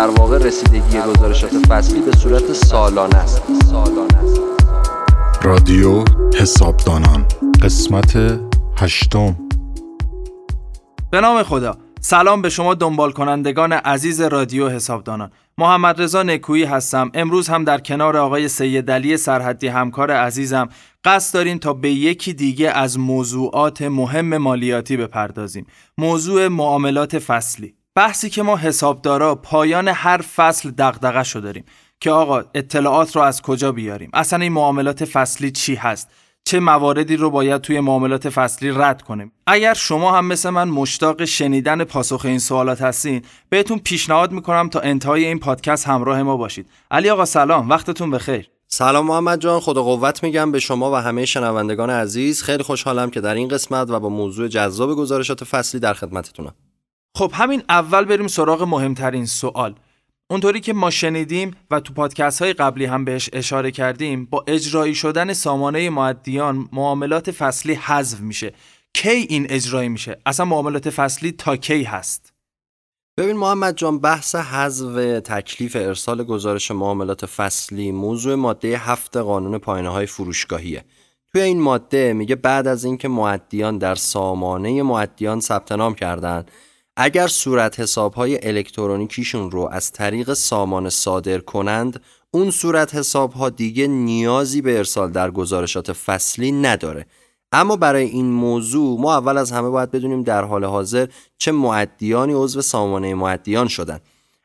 در واقع رسیدگی گزارشات فصلی به صورت سالانه است. رادیو حسابدانان. قسمت هشتم. به نام خدا. سلام به شما دنبال کنندگان عزیز رادیو حسابدانان. محمد رضا نکویی هستم. امروز هم در کنار آقای سید علی سرحدی همکار عزیزم قصد داریم تا به یکی دیگه از موضوعات مهم مالیاتی بپردازیم. موضوع معاملات فصلی. بحثی که ما حسابدارا پایان هر فصل دغدغه شو داریم که آقا اطلاعات رو از کجا بیاریم؟ اصلا این معاملات فصلی چی هست؟ چه مواردی رو باید توی معاملات فصلی رد کنیم؟ اگر شما هم مثل من مشتاق شنیدن پاسخ این سوالات هستین بهتون پیشنهاد می‌کنم تا انتهای این پادکست همراه ما باشید. علی آقا سلام. وقتتون بخیر. سلام محمد جان. خدا قوت میگم به شما و همه شنوندگان عزیز. خیلی خوشحالم که در این قسمت و با موضوع جذاب گزارشات فصلی در خدمتتونم. خب همین اول بریم سراغ مهمترین سوال. اونطوری که ما شنیدیم و تو پادکست های قبلی هم بهش اشاره کردیم با اجرایی شدن سامانه معدیان معاملات فصلی حذف میشه. کی این اجرایی میشه؟ اصلا معاملات فصلی تا کی هست؟ ببین محمد جان بحث حذف تکلیف ارسال گزارش معاملات فصلی موضوع ماده هفت قانون پایانه های فروشگاهیه. توی این ماده میگه بعد از اینکه معدیان در سامانه معدیان ثبت نام کردند اگر صورت حساب های الکترونیکیشون رو از طریق سامان صادر کنند اون صورت حساب ها دیگه نیازی به ارسال در گزارشات فصلی نداره. اما برای این موضوع ما اول از همه باید بدونیم در حال حاضر چه معدیانی عضو سامانه معدیان شدن.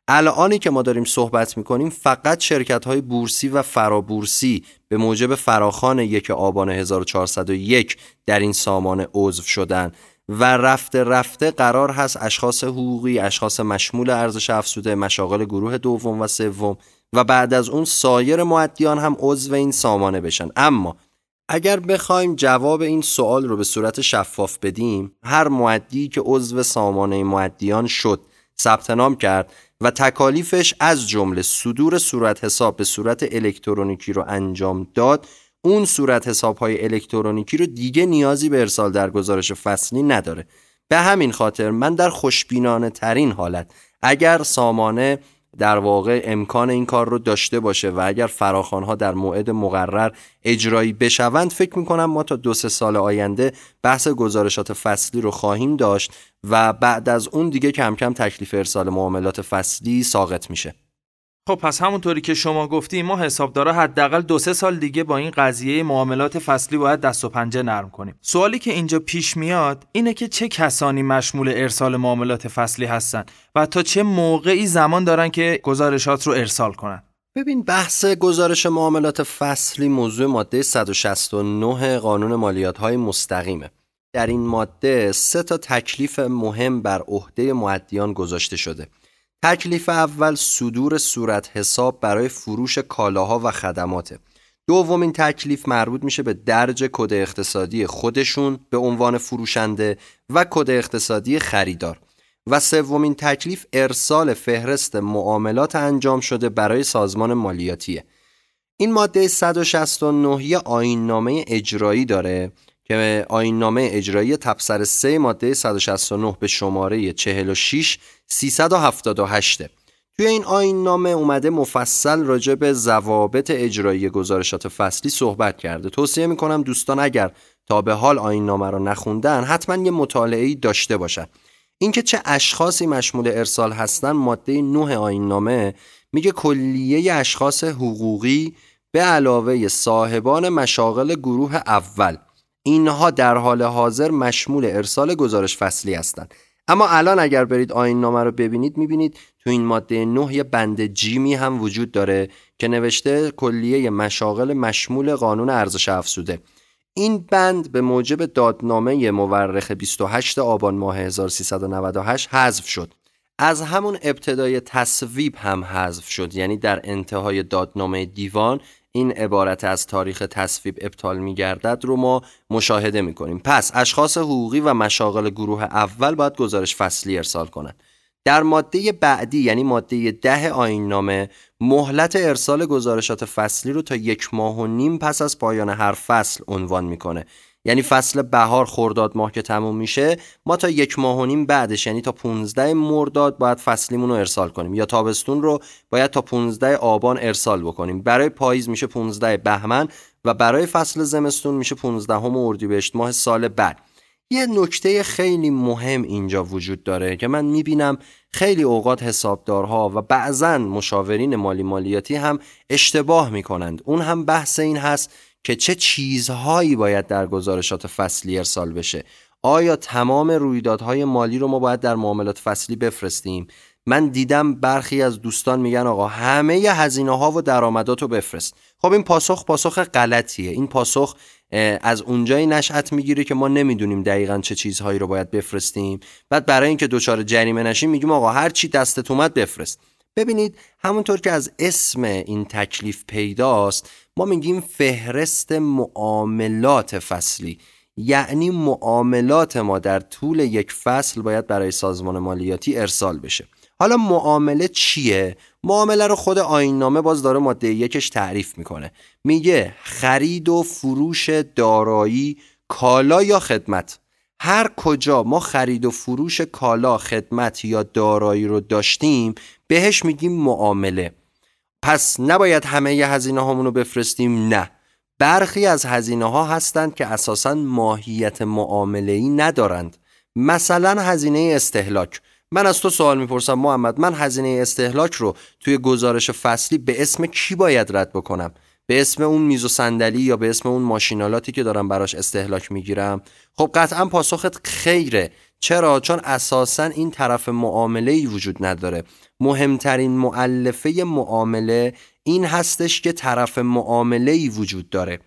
الانی که ما داریم صحبت می‌کنیم فقط شرکت های بورسی و فرابورسی به موجب فراخان یک آبان 1401 در این سامانه عضو شدن. و رفته رفته قرار هست اشخاص حقوقی اشخاص مشمول ارزش افزوده مشاغل گروه دوم و سوم و بعد از اون سایر معدیان هم عضو این سامانه بشن. اما اگر بخوایم جواب این سوال رو به صورت شفاف بدیم هر معدی که عضو سامانه معدیان شد ثبت نام کرد و تکالیفش از جمله صدور صورت حساب به صورت الکترونیکی رو انجام داد اون صورت حساب های الکترونیکی رو دیگه نیازی به ارسال در گزارش فصلی نداره. به همین خاطر من در خوشبینانه ترین حالت اگر سامانه در واقع امکان این کار رو داشته باشه و اگر فراخانها در موعد مقرر اجرایی بشوند فکر می‌کنم ما تا دو سه سال آینده بحث گزارشات فصلی رو خواهیم داشت و بعد از اون دیگه کم کم تکلیف ارسال معاملات فصلی ساقط میشه. خب پس همونطوری که شما گفتی ما حسابدارا حداقل دو سه سال دیگه با این قضیه معاملات فصلی باید دست و پنجه نرم کنیم. سوالی که اینجا پیش میاد اینه که چه کسانی مشمول ارسال معاملات فصلی هستن و تا چه موقعی زمان دارن که گزارشات رو ارسال کنن؟ ببین بحث گزارش معاملات فصلی موضوع ماده 169 قانون مالیات های مستقیمه. در این ماده سه تا تکلیف مهم بر عهده معدیان گذاشته شده. تکلیف اول صدور صورت حساب برای فروش کالاها و خدماته. دومین تکلیف مربوط میشه به درج کد اقتصادی خودشون به عنوان فروشنده و کد اقتصادی خریدار. و سومین تکلیف ارسال فهرست معاملات انجام شده برای سازمان مالیاتیه. این ماده 169 یه آیننامه اجرایی داره که آین نامه اجرایی تبصر 3 ماده 169 به شماره 46 378 توی این آین نامه اومده مفصل راجع به ضوابط اجرایی گزارشات فصلی صحبت کرده. توصیه می‌کنم دوستان اگر تا به حال آین نامه رو نخوندن حتما یه مطالعه داشته باشن. اینکه چه اشخاصی مشمول ارسال هستن ماده 9 آین نامه میگه کلیه اشخاص حقوقی به علاوه صاحبان مشاغل گروه اول. اینها در حال حاضر مشمول ارسال گزارش فصلی هستند. اما الان اگر برید آین نامه رو ببینید می‌بینید تو این ماده 9 یه بند جیمی هم وجود داره که نوشته کلیه مشاغل مشمول قانون ارزش افزوده. این بند به موجب دادنامه مورخ 28 آبان ماه 1398 حذف شد. از همون ابتدای تصویب هم حذف شد یعنی در انتهای دادنامه دیوان این عبارت از تاریخ تصویب ابطال می گردد رو ما مشاهده می کنیم پس اشخاص حقوقی و مشاغل گروه اول باید گزارش فصلی ارسال کنند. در ماده بعدی یعنی ماده ده آین نامه مهلت ارسال گزارشات فصلی رو تا یک ماه و نیم پس از پایان هر فصل عنوان می‌کنه. یعنی فصل بهار خرداد ماه که تموم میشه ما تا یک ماه و نیم بعدش یعنی تا 15 مرداد باید فصلیمون رو ارسال کنیم. یا تابستون رو باید تا 15 آبان ارسال بکنیم. برای پاییز میشه 15 بهمن و برای فصل زمستون میشه 15 هم اردیبهشت ماه سال بعد. یه نکته خیلی مهم اینجا وجود داره که من می‌بینم خیلی اوقات حسابدارها و بعضا مشاورین مالی مالیاتی هم اشتباه می‌کنند. اون هم بحث این هست که چه چیزهایی باید در گزارشات فصلی ارسال بشه. آیا تمام رویدادهای مالی رو ما باید در معاملات فصلی بفرستیم؟ من دیدم برخی از دوستان میگن آقا همه هزینه ها و درآمدات رو بفرست. خب این پاسخ پاسخ غلطیه. این پاسخ از اونجایی نشأت می‌گیره که ما نمی‌دونیم دقیقا چه چیزهایی رو باید بفرستیم. بعد برای اینکه دچار جریمه نشیم میگیم آقا هر چی دستت اومد بفرست. ببینید همونطور که از اسم این تکلیف پیداست ما میگیم فهرست معاملات فصلی. یعنی معاملات ما در طول یک فصل باید برای سازمان مالیاتی ارسال بشه. حالا معامله چیه؟ معامله رو خود آیننامه باز داره ماده یکش تعریف می‌کنه. میگه خرید و فروش دارایی کالا یا خدمت؟ هر کجا ما خرید و فروش کالا خدمت یا دارایی رو داشتیم بهش میگیم معامله. پس نباید همه هزینه هامون رو بفرستیم نه. برخی از هزینه ها هستند که اساسا ماهیت معامله ای ندارند. مثلا هزینه استهلاک. من از تو سوال می‌پرسم محمد من هزینه استهلاک رو توی گزارش فصلی به اسم کی باید رد بکنم؟ به اسم اون میز و صندلی یا به اسم اون ماشینالاتی که دارم براش استهلاک می‌گیرم؟ خب قطعا پاسخت خیره. چرا؟ چون اساسا این طرف معامله ای وجود نداره. مهمترین معلفه معامله این هستش که طرف معامله ای وجود داره.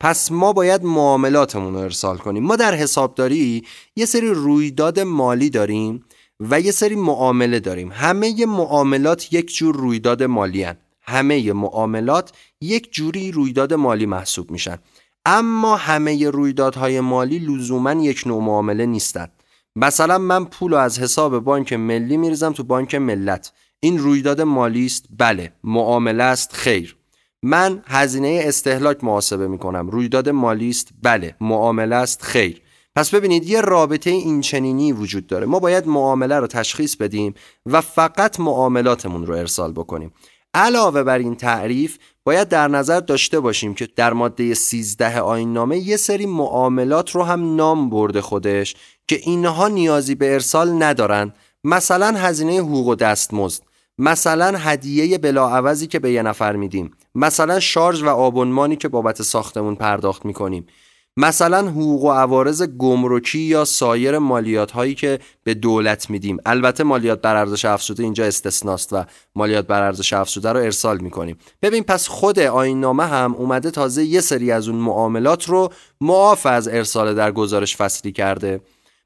پس ما باید معاملاتمون رو ارسال کنیم. ما در حسابداری یه سری رویداد مالی داریم و یه سری معامله داریم. همه معاملات یک جور رویداد مالی هن. همه معاملات یک جوری رویداد مالی محسوب میشن. اما همه رویدادهای مالی لزوما یک نوع معامله نیستند مثلا من پول از حساب بانک ملی میریزم تو بانک ملت. این رویداد مالی است؟ بله معامله است خیر. من هزینه استهلاک محاسبه می‌کنم. رویداد مالی است؟ بله معامله است خیر. پس ببینید یه رابطه اینچنینی وجود داره. ما باید معامله رو تشخیص بدیم و فقط معاملاتمون رو ارسال بکنیم. علاوه بر این تعریف باید در نظر داشته باشیم که در ماده 13 آین نامه یه سری معاملات رو هم نام برده خودش که اینها نیازی به ارسال ندارن. مثلا هزینه حقوق و دستمزد مثلا هدیه بلاعوضی که به یه نفر میدیم مثلا شارژ و آبونمانی که بابت ساختمون پرداخت می‌کنیم. مثلا حقوق و عوارض گمرکی یا سایر مالیات هایی که به دولت میدیم. البته مالیات بر ارزش افزوده اینجا استثناست و مالیات بر ارزش افزوده رو ارسال می‌کنیم. ببین پس خود نامه هم اومده تازه یه سری از اون معاملات رو معاف از ارسال در گزارش فصلی کرده.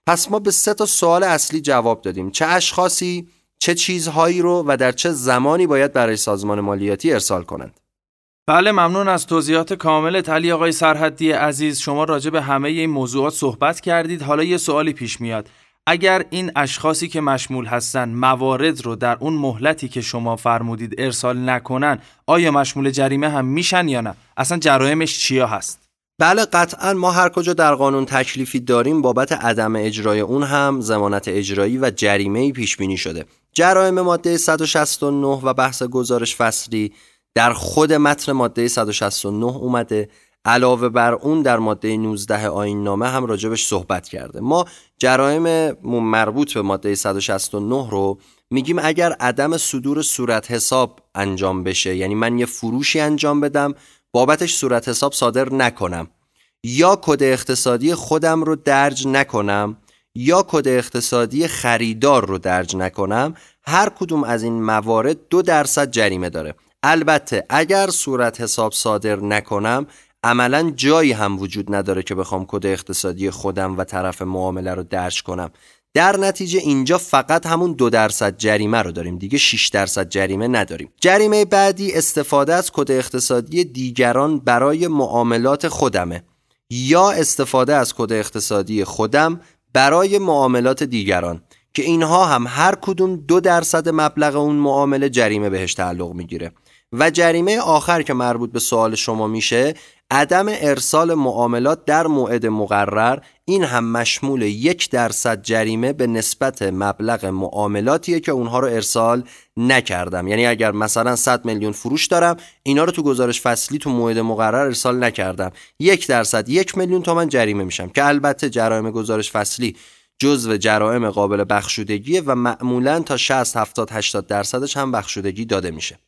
پس ما به سه تا سوال اصلی جواب دادیم. چه اشخاصی چه چیزهایی رو و در چه زمانی باید برای سازمان مالیاتی ارسال کنند؟ بله ممنون از توضیحات کامل تلی آقای سرحدی عزیز. شما راجع به همه این موضوعات صحبت کردید. حالا یه سوالی پیش میاد. اگر این اشخاصی که مشمول هستن موارد رو در اون مهلتی که شما فرمودید ارسال نکنن آیا مشمول جریمه هم میشن یا نه؟ اصلا جرایمش چیا هست؟ بله قطعا ما هر کجا در قانون تکلیفی داریم بابت عدم اجرای اون هم زمانت اجرایی و جریمه پیش بینی شده. جرایم ماده 169 و بحث گزارش فصلی در خود متن ماده 169 اومده. علاوه بر اون در ماده 19 آین نامه هم راجبش صحبت کرده. ما جرایم مربوط به ماده 169 رو میگیم اگر عدم صدور صورت حساب انجام بشه یعنی من یه فروشی انجام بدم بابتش صورت حساب صادر نکنم. یا کد اقتصادی خودم رو درج نکنم یا کد اقتصادی خریدار رو درج نکنم هر کدوم از این موارد دو درصد جریمه داره. البته اگر صورت حساب صادر نکنم عملا جایی هم وجود نداره که بخوام کد اقتصادی خودم و طرف معامله رو درج کنم. در نتیجه اینجا فقط همون دو درصد جریمه رو داریم دیگه 6 درصد جریمه نداریم. جریمه بعدی استفاده از کد اقتصادی دیگران برای معاملات خودمه یا استفاده از کد اقتصادی خودم برای معاملات دیگران که اینها هم هر کدوم دو درصد مبلغ اون معامله جریمه بهش تعلق می‌گیره. و جریمه آخر که مربوط به سوال شما میشه عدم ارسال معاملات در موعد مقرر این هم مشمول یک درصد جریمه به نسبت مبلغ معاملاتیه که اونها رو ارسال نکردم. یعنی اگر مثلا 100 میلیون فروش دارم اینا رو تو گزارش فصلی تو موعد مقرر ارسال نکردم. یک درصد یک میلیون تومن جریمه میشم که البته جرایم گزارش فصلی جزو جرائم قابل بخشودگیه و معمولا تا 60 70 80 درصدش هم بخشودگی داده میشه.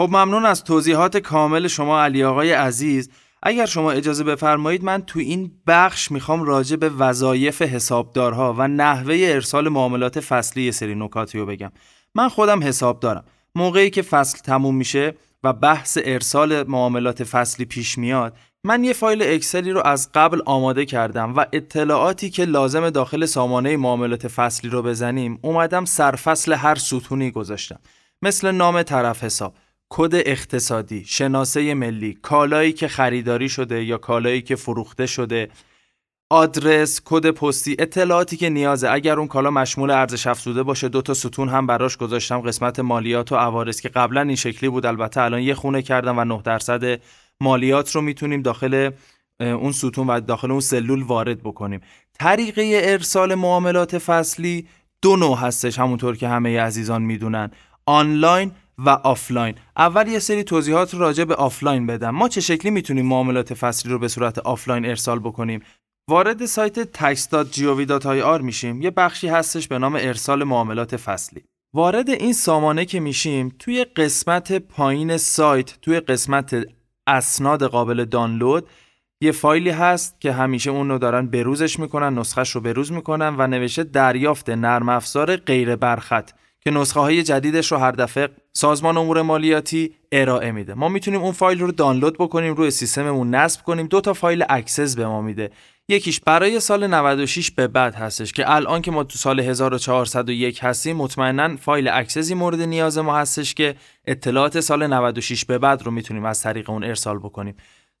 خب ممنون از توضیحات کامل شما علی آقای عزیز. اگر شما اجازه بفرمایید من تو این بخش می‌خوام راجع به وظایف حسابدارها و نحوه ارسال معاملات فصلی یه سری نکاتی رو بگم. من خودم حساب دارم. موقعی که فصل تموم میشه و بحث ارسال معاملات فصلی پیش میاد من یه فایل اکسلی رو از قبل آماده کردم و اطلاعاتی که لازم داخل سامانه معاملات فصلی رو بزنیم اومدم سرفصل هر ستونی گذاشتم. مثل نام طرف حساب. کد اقتصادی، شناسه ملی، کالایی که خریداری شده یا کالایی که فروخته شده، آدرس، کد پستی، اطلاعاتی که نیازه. اگر اون کالا مشمول ارزش افزوده باشه دو تا ستون هم براش گذاشتم. قسمت مالیات و عوارض که قبلا این شکلی بود. البته الان یه خونه‌ش کردم و 9 درصد مالیات رو می‌تونیم داخل اون ستون و داخل اون سلول وارد بکنیم. طریقه ارسال معاملات فصلی دو نوع هستش همونطور که همه عزیزان می‌دونن. آنلاین و آفلاین. اول یه سری توضیحات راجع به آفلاین بدم. ما چه شکلی می‌تونیم معاملات فصلی رو به صورت آفلاین ارسال بکنیم؟ وارد سایت tax.gov.ir میشیم. یه بخشی هستش به نام ارسال معاملات فصلی. وارد این سامانه که میشیم توی قسمت پایین سایت توی قسمت اسناد قابل دانلود یه فایلی هست که همیشه اون رو دارن بروزش می‌کنن نسخهش رو بروز می‌کنن و نوشته دریافت نرم افزار غیر برخط. که نسخه های جدیدش رو هر دفعه سازمان امور مالیاتی ارائه میده. ما می‌تونیم اون فایل رو دانلود بکنیم روی سیستممون نصب کنیم دو تا فایل Access به ما میده. یکیش برای سال 96 به بعد هستش که الان که ما تو سال 1401 هستیم مطمئنا فایل Access ی مورد نیاز ما هستش که اطلاعات سال 96 به بعد رو می‌تونیم از طریق اون ارسال بکنیم.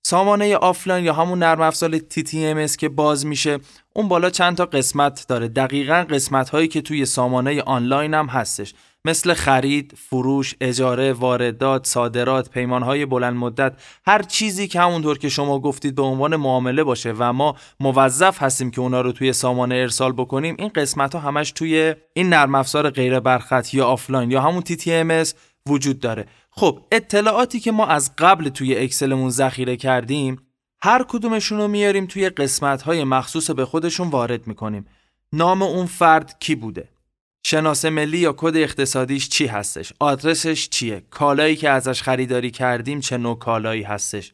سامانه آفلاین یا همون نرم افزار TTMS که باز میشه اون بالا چند تا قسمت داره. دقیقا قسمت هایی که توی سامانه آنلاین هم هستش. مثل خرید، فروش، اجاره، واردات، صادرات، پیمانهای بلند مدت هر چیزی که همونطور که شما گفتید به عنوان معامله باشه و ما موظف هستیم که اونا رو توی سامانه ارسال بکنیم این قسمت ها همش توی این نرم افزار غیر برخط یا آفلاین یا همون TTMS وجود داره. خب اطلاعاتی که ما از قبل توی اکسلمون ذخیره کردیم هر کدومشون رو میاریم توی قسمت های مخصوص به خودشون وارد می‌کنیم. نام اون فرد کی بوده؟ شناسه ملی یا کد اقتصادیش چی هستش؟ آدرسش چیه؟ کالایی که ازش خریداری کردیم چه نوع کالایی هستش؟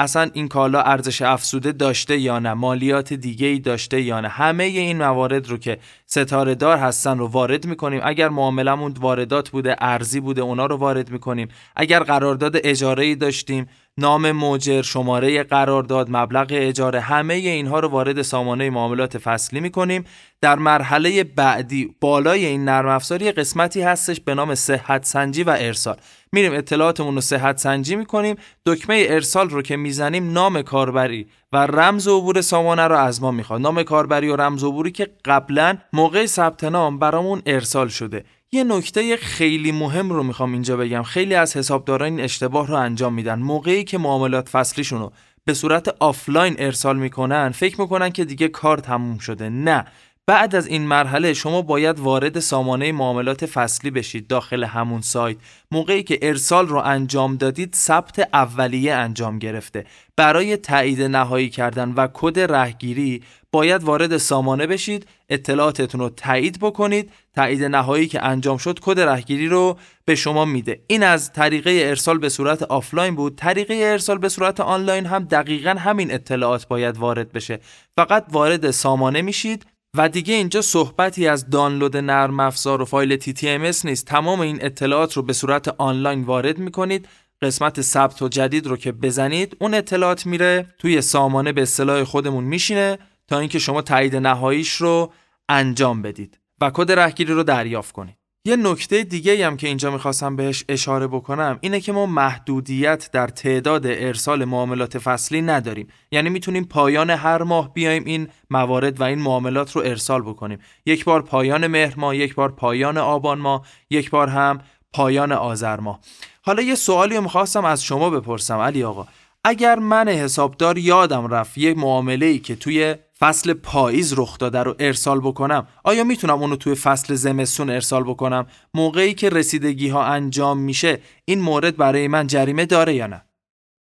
اصلا این کالا ارزش افزوده داشته یا نه؟ مالیات دیگه ای داشته یا نه؟ همه این موارد رو که ستاره دار هستن رو وارد می‌کنیم. اگر معاملمون واردات بوده ارزی بوده اونا رو وارد می‌کنیم. اگر قرارداد اجاره ای داشتیم نام موجر، شماره قرارداد، مبلغ اجاره. همه اینها رو وارد سامانه معاملات فصلی می‌کنیم. در مرحله بعدی بالای این نرم افزاری قسمتی هستش به نام صحت سنجی و ارسال. میریم اطلاعاتمون رو صحت سنجی می‌کنیم. دکمه ارسال رو که می‌زنیم نام کاربری و رمز عبور سامانه رو از ما می‌خواد. نام کاربری و رمز عبوری که قبلا موقع ثبت نام برامون ارسال شده. یه نکته خیلی مهم رو می‌خوام اینجا بگم. خیلی از حسابداران این اشتباه رو انجام میدن. موقعی که معاملات فصلیشون رو به صورت آفلاین ارسال می‌کنن فکر می‌کنن که دیگه کار تموم شده. نه. بعد از این مرحله شما باید وارد سامانه معاملات فصلی بشید داخل همون سایت. موقعی که ارسال رو انجام دادید ثبت اولیه انجام گرفته. برای تایید نهایی کردن و کد رهگیری باید وارد سامانه بشید اطلاعاتتون رو تایید بکنید تایید نهایی که انجام شد کد رهگیری رو به شما میده. این از طریقه ارسال به صورت آفلاین بود. طریقه ارسال به صورت آنلاین هم دقیقا همین اطلاعات باید وارد بشه. فقط وارد سامانه میشید و دیگه اینجا صحبتی از دانلود نرم افزار و فایل TTMS نیست. تمام این اطلاعات رو به صورت آنلاین وارد می‌کنید. قسمت ثبت و جدید رو که بزنید اون اطلاعات میره توی سامانه به اصطلاح خودمون میشینه. تا اینکه شما تایید نهاییش رو انجام بدید و کد رهگیری رو دریافت کنید. یه نکته دیگه هم که اینجا می‌خواستم بهش اشاره بکنم اینه که ما محدودیت در تعداد ارسال معاملات فصلی نداریم. یعنی می‌تونیم پایان هر ماه بیایم این موارد و این معاملات رو ارسال بکنیم. یک بار پایان مهر ماه یک بار پایان آبان ماه یک بار هم پایان آذر ماه. حالا یه سوالی رو می‌خواستم از شما بپرسم علی آقا. اگر من حسابدار یادم رفت یک معامله ای که توی فصل پاییز رخ داده رو ارسال بکنم آیا می‌تونم اونو توی فصل زمستون ارسال بکنم؟ موقعی که رسیدگی ها انجام میشه این مورد برای من جریمه داره یا نه؟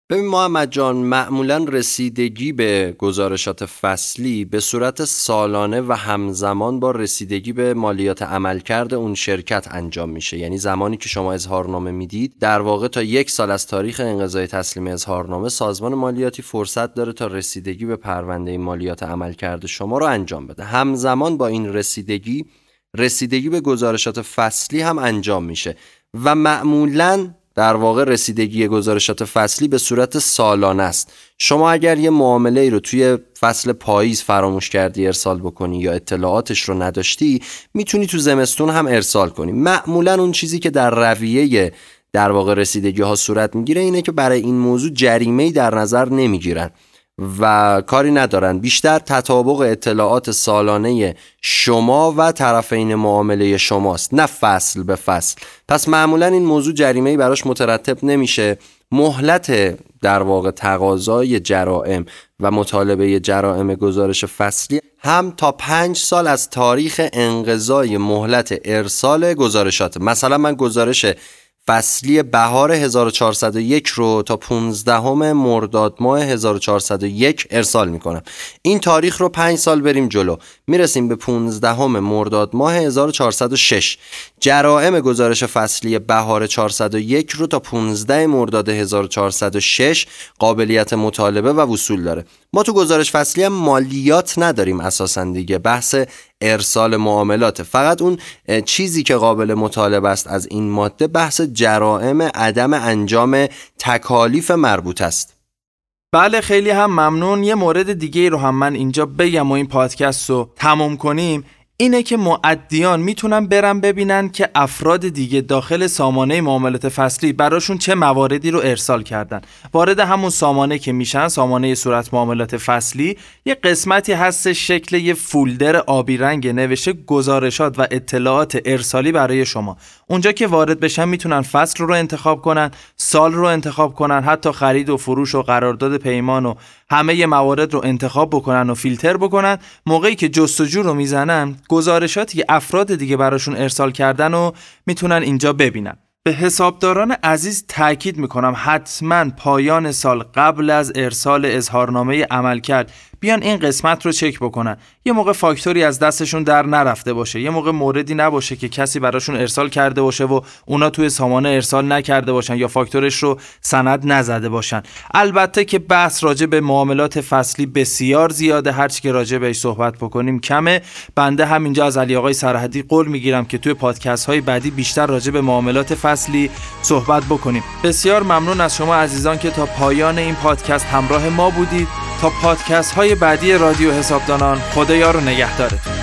ببین محمد جان معمولا رسیدگی به گزارشات فصلی به صورت سالانه و همزمان با رسیدگی به مالیات عملکرد اون شرکت انجام میشه. یعنی زمانی که شما اظهارنامه می‌دید در واقع تا یک سال از تاریخ انقضای تسلیم اظهارنامه سازمان مالیاتی فرصت داره تا رسیدگی به پرونده مالیات عملکرد شما رو انجام بده. همزمان با این رسیدگی رسیدگی به گزارشات فصلی هم انجام میشه. و معمولا در واقع رسیدگی گزارشات فصلی به صورت سالانه است. شما اگر یه معامله ای رو توی فصل پاییز فراموش کردی ارسال بکنی یا اطلاعاتش رو نداشتی می‌تونی تو زمستون هم ارسال کنی. معمولا اون چیزی که در رویه در واقع رسیدگی ها صورت می‌گیره اینه که برای این موضوع جریمه در نظر نمی‌گیرن. و کاری ندارن بیشتر تطابق اطلاعات سالانه شما و طرفین معامله شماست نه فصل به فصل. پس معمولا این موضوع جریمه براش مترتب نمیشه. مهلت در واقع تقاضای جرائم و مطالبه جرائم گزارش فصلی هم تا پنج سال از تاریخ انقضای مهلت ارسال گزارشات. مثلا من گزارش فصلی بهار 1401 رو تا 15 مرداد ماه 1401 ارسال می‌کنم این تاریخ رو 5 سال بریم جلو. می‌رسیم به 15 مرداد ماه 1406 جرائم گزارش فصلی بهار 401 رو تا 15 مرداد 1406 قابلیت مطالبه و وصول داره. ما تو گزارش فصلی هم مالیات نداریم اساسا دیگه. بحث ارسال معاملات. فقط اون چیزی که قابل مطالبه است از این ماده بحث جرائم عدم انجام تکالیف مربوط است. بله خیلی هم ممنون. یه مورد دیگه رو هم من اینجا بگم و این پادکست رو تموم کنیم. اینه که معدیان می‌تونن برن ببینن که افراد دیگه داخل سامانه معاملات فصلی براشون چه مواردی رو ارسال کردن. وارد همون سامانه که میشن سامانه صورت معاملات فصلی یه قسمتی هست شکل یه فولدر آبی رنگ نوشته گزارشات و اطلاعات ارسالی برای شما. اونجا که وارد بشن می‌تونن فصل رو انتخاب کنن سال رو انتخاب کنن حتی خرید و فروش و قرارداد پیمان و همه موارد رو انتخاب بکنن و فیلتر بکنن. موقعی که جستجو رو می‌زنن گزارشاتی که افراد دیگه براشون ارسال کردن و می‌تونن اینجا ببینن. به حسابداران عزیز تاکید می‌کنم حتما پایان سال قبل از ارسال اظهارنامه عمل کرد بیان این قسمت رو چک بکنن. یه موقع فاکتوری از دستشون در نرفته باشه یه موقع موردی نباشه که کسی براشون ارسال کرده باشه و اونا توی سامانه ارسال نکرده باشن یا فاکتورش رو سند نزده باشن. البته که بحث راجع به معاملات فصلی بسیار زیاده هرچی که راجع بهش صحبت بکنیم کمه. بنده همینجا از علی آقای سرحدی قول می‌گیرم که توی پادکست های بعدی بیشتر راجع به معاملات فصلی صحبت بکنیم. بسیار ممنون از شما عزیزان که تا پایان این پادکست همراه ما بودید. تا پادکست های بعدی رادیو حسابدانان خدا یار و نگهدارتون